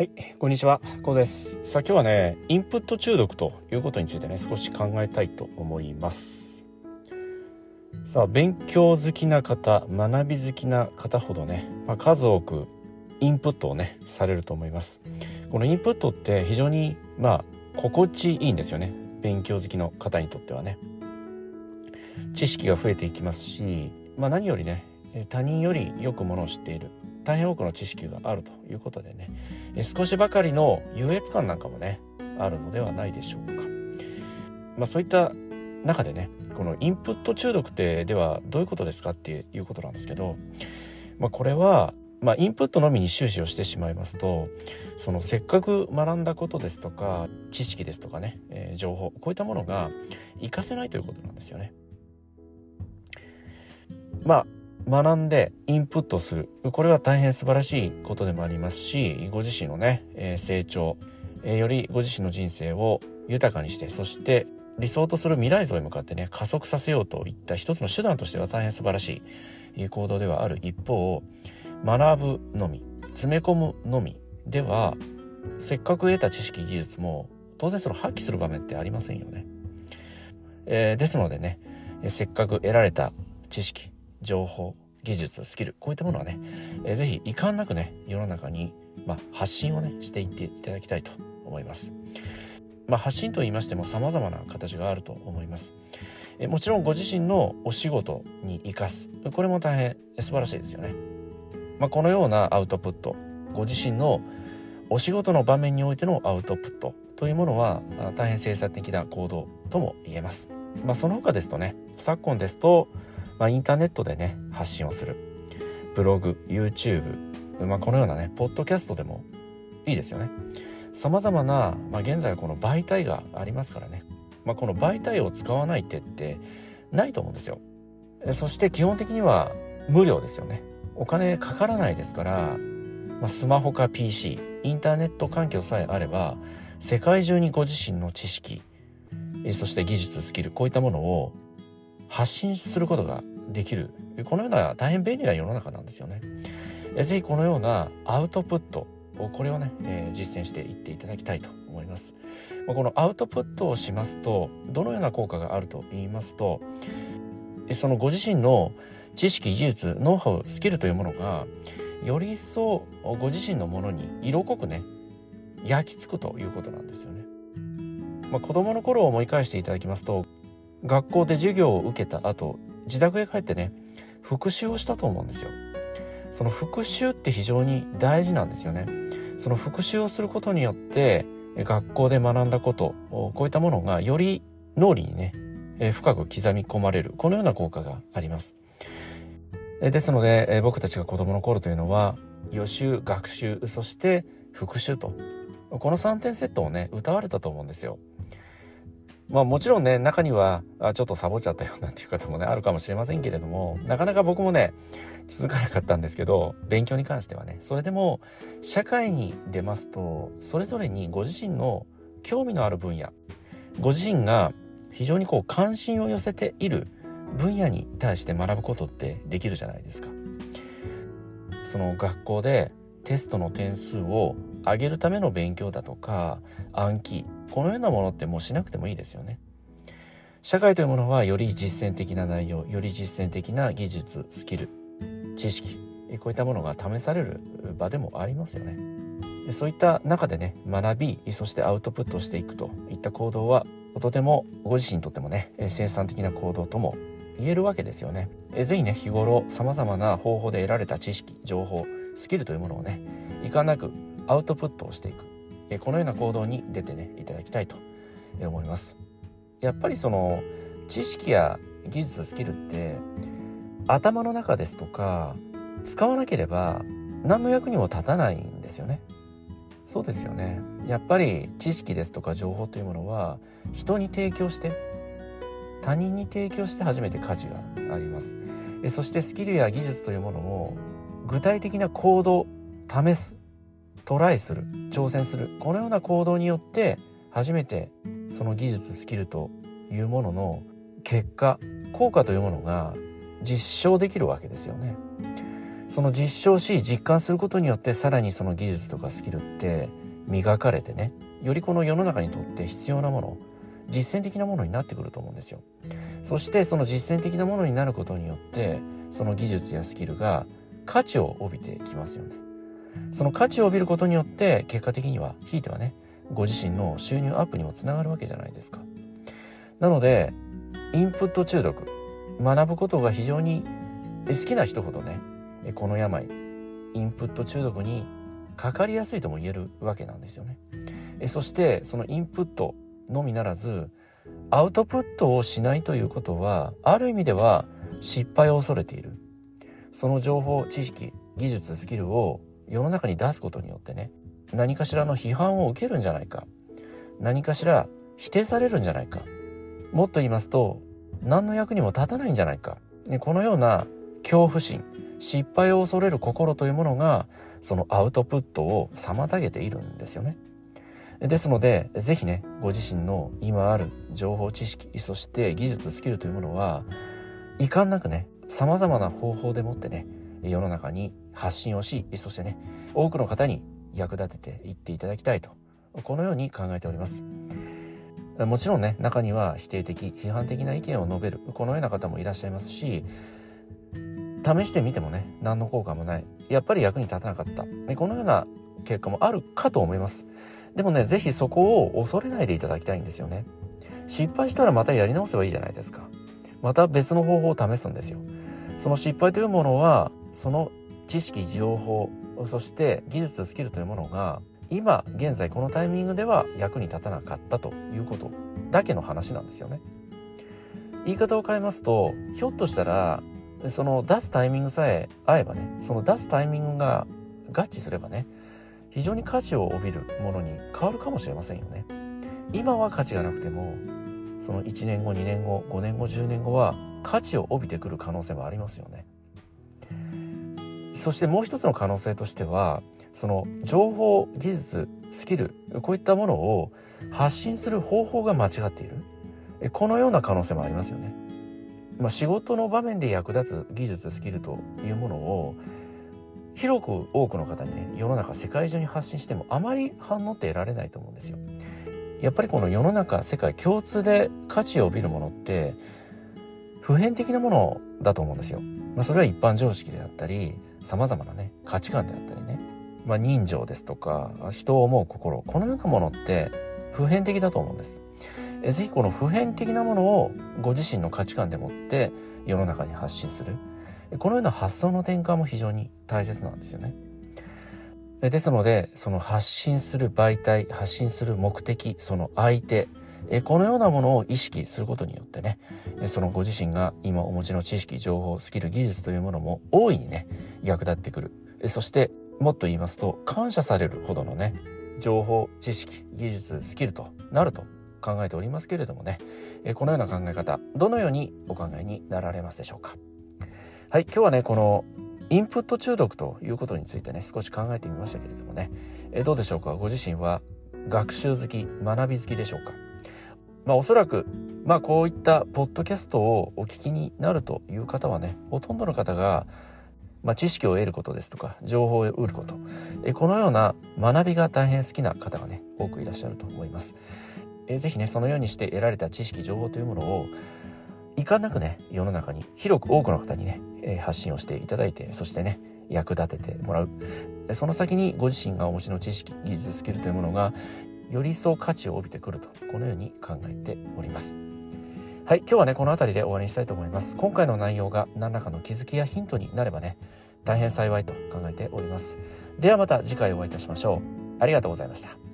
はい、こんにちは、こうです。さあ今日はね、インプット中毒ということについてね、少し考えたいと思います。さあ、勉強好きな方、学び好きな方ほどね、まあ、数多くインプットをね、されると思います。このインプットって非常に、まあ、心地いいんですよね。勉強好きの方にとってはね。知識が増えていきますし、まあ何よりね、他人よりよくものを知っている。大変多くの知識があるということでね、え少しばかりの優越感なんかもね、あるのではないでしょうか。まあそういった中でね、このインプット中毒ってではどういうことですかっていうことなんですけど、まあこれは、まあインプットのみに終始をしてしまいますと、そのせっかく学んだことですとか、知識ですとかね、えー、情報、こういったものが活かせないということなんですよね。まあ学んでインプットする。これは大変素晴らしいことでもありますし、ご自身のね、え、成長、え、よりご自身の人生を豊かにして、そして理想とする未来像へ向かってね、加速させようといった一つの手段としては大変素晴らしい行動ではある一方、学ぶのみ、詰め込むのみでは、せっかく得た知識技術も当然その発揮する場面ってありませんよね。えー、ですのでね、せっかく得られた知識、情報、技術、スキル、こういったものはね、えー、ぜひ遺憾なくね、世の中に、まあ、発信をね、していっていただきたいと思います。まあ、発信と言いましても様々な形があると思います。えもちろんご自身のお仕事に生かす。これも大変素晴らしいですよね。まあ、このようなアウトプット、ご自身のお仕事の場面においてのアウトプットというものは大変政策的な行動とも言えます。まあ、その他ですとね、昨今ですと、まあ、インターネットでね、発信をする。ブログ、YouTube、まあ、このようなね、ポッドキャストでもいいですよね。様々な、まあ、現在はこの媒体がありますからね。まあ、この媒体を使わない手ってないと思うんですよ。そして基本的には無料ですよね。お金かからないですから、まあ、スマホか PC、インターネット環境さえあれば、世界中にご自身の知識、そして技術、スキル、こういったものを発信することができる。このような大変便利な世の中なんですよね。ぜひこのようなアウトプットを、これをね、えー、実践していっていただきたいと思います。このアウトプットをしますと、どのような効果があると言いますと、そのご自身の知識、技術、ノウハウ、スキルというものが、より一層ご自身のものに色濃くね、焼き付くということなんですよね。まあ、子供の頃を思い返していただきますと、学校で授業を受けた後、自宅へ帰ってね、復習をしたと思うんですよ。その復習って非常に大事なんですよね。その復習をすることによって、学校で学んだこと、こういったものがより脳裏にね、深く刻み込まれる。このような効果があります。ですので、僕たちが子供の頃というのは、予習、学習、そして復習と。この3点セットをね、歌われたと思うんですよ。まあもちろんね、中には、あちょっとサボっちゃったよなんていう方もね、あるかもしれませんけれども、なかなか僕もね、続かなかったんですけど、勉強に関してはね、それでも、社会に出ますと、それぞれにご自身の興味のある分野、ご自身が非常にこう関心を寄せている分野に対して学ぶことってできるじゃないですか。その学校でテストの点数を上げるための勉強だとか、暗記、このようなものってもうしなくてもいいですよね。社会というものはより実践的な内容、より実践的な技術、スキル、知識、こういったものが試される場でもありますよね。そういった中でね、学び、そしてアウトプットしていくといった行動は、とてもご自身にとってもね、生産的な行動とも言えるわけですよね。ぜひね、日頃様々な方法で得られた知識、情報、スキルというものをね、いかなくアウトプットをしていく。えこのような行動に出てね、いただきたいと思います。やっぱりその知識や技術、スキルって頭の中ですとか使わなければ何の役にも立たないんですよね。そうですよね。やっぱり知識ですとか情報というものは人に提供して他人に提供して初めて価値があります。そしてスキルや技術というものを具体的な行動試すトライする挑戦するこのような行動によって初めてその技術スキルというものの結果効果というものが実証できるわけですよね。その実証し実感することによってさらにその技術とかスキルって磨かれてねよりこの世の中にとって必要なもの実践的なものになってくると思うんですよ。そしてその実践的なものになることによってその技術やスキルが価値を帯びてきますよね。その価値を帯びることによって結果的にはひいてはねご自身の収入アップにもつながるわけじゃないですか。なのでインプット中毒学ぶことが非常に好きな人ほどねこの病インプット中毒にかかりやすいとも言えるわけなんですよね。そしてそのインプットのみならずアウトプットをしないということはある意味では失敗を恐れている。その情報知識技術スキルを世の中に出すことによってね何かしらの批判を受けるんじゃないか何かしら否定されるんじゃないかもっと言いますと何の役にも立たないんじゃないかこのような恐怖心失敗を恐れる心というものがそのアウトプットを妨げているんですよね。ですので、ぜひね、ご自身の今ある情報知識、そして技術、スキルというものは、遺憾なくね、様々な方法でもってね、世の中に発信をし、そしてね、多くの方に役立てていっていただきたいと、このように考えております。もちろんね、中には否定的、批判的な意見を述べる、このような方もいらっしゃいますし、試してみてもね、何の効果もない。やっぱり役に立たなかった。このような結果もあるかと思います。でもね、ぜひそこを恐れないでいただきたいんですよね。失敗したらまたやり直せばいいじゃないですか。また別の方法を試すんですよ。その失敗というものは、その知識、情報、そして技術、スキルというものが、今、現在このタイミングでは役に立たなかったということだけの話なんですよね。言い方を変えますと、ひょっとしたら、その出すタイミングさえ合えばね、その出すタイミングが合致すればね、非常に価値を帯びるものに変わるかもしれませんよね。今は価値がなくても、その1年後、2年後、5年後、10年後は価値を帯びてくる可能性もありますよね。そしてもう一つの可能性としては、その情報、技術、スキル、こういったものを発信する方法が間違っている。このような可能性もありますよね。まあ、仕事の場面で役立つ技術、スキルというものを広く多くの方にね、世の中世界中に発信してもあまり反応って得られないと思うんですよ。やっぱりこの世の中、世界共通で価値を帯びるものって普遍的なものだと思うんですよ。まあ、それは一般常識であったり、様々なね、価値観であったりね。まあ、人情ですとか、人を思う心、このようなものって普遍的だと思うんです。えぜひこの普遍的なものをご自身の価値観でもって世の中に発信する。このような発想の転換も非常に大切なんですよね。ですので、その発信する媒体、発信する目的、その相手、えこのようなものを意識することによってね、そのご自身が今お持ちの知識、情報、スキル、技術というものも大いにね、役立ってくる。そして、もっと言いますと、感謝されるほどのね、情報、知識、技術、スキルとなると考えておりますけれどもね、このような考え方、どのようにお考えになられますでしょうか。はい、今日はね、このインプット中毒ということについてね、少し考えてみましたけれどもね、えどうでしょうか？ご自身は学習好き、学び好きでしょうか？まあおそらく、まあこういったポッドキャストをお聞きになるという方はね、ほとんどの方が、まあ、知識を得ることですとか、情報を得ること。えこのような学びが大変好きな方がね、多くいらっしゃると思います。えぜひね、そのようにして得られた知識、情報というものを、いかなくね、世の中に広く多くの方にね、え発信をしていただいて、そしてね、役立ててもらう。その先にご自身がお持ちの知識、技術、スキルというものが、より一層価値を帯びてくると、このように考えております。はい、今日はね、この辺りで終わりにしたいと思います。今回の内容が何らかの気づきやヒントになればね、大変幸いと考えております。ではまた次回お会いいたしましょう。ありがとうございました。